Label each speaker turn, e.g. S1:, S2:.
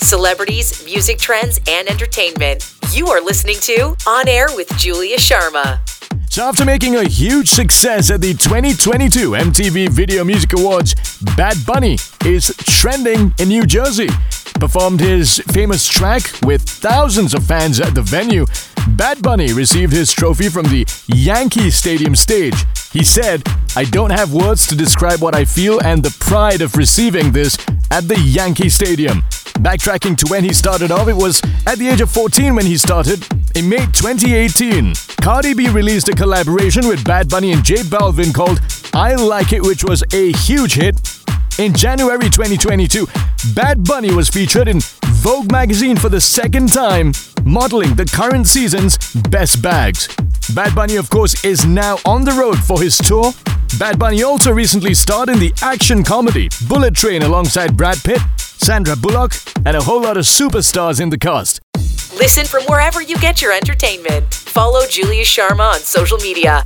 S1: celebrities, music trends, and entertainment. You are listening to On Air with Julia Sharma.
S2: So, after making a huge success at the 2022 MTV Video Music Awards, Bad Bunny is trending in New Jersey. Performed his famous track with thousands of fans at the venue. Bad Bunny received his trophy from the Yankee Stadium stage. He said, I don't have words to describe what I feel and the pride of receiving this at the Yankee Stadium. Backtracking to when he started off, it was at the age of 14 when he started. In May 2018, Cardi B released a collaboration with Bad Bunny and J Balvin called I Like It, which was a huge hit. In January 2022, Bad Bunny was featured in Vogue magazine for the second time, modeling the current season's best bags. Bad Bunny, of course, is now on the road for his tour. Bad Bunny also recently starred in the action comedy Bullet Train alongside Brad Pitt, Sandra Bullock, and a whole lot of superstars in the cast.
S1: Listen from wherever you get your entertainment. Follow Julia Sharma on social media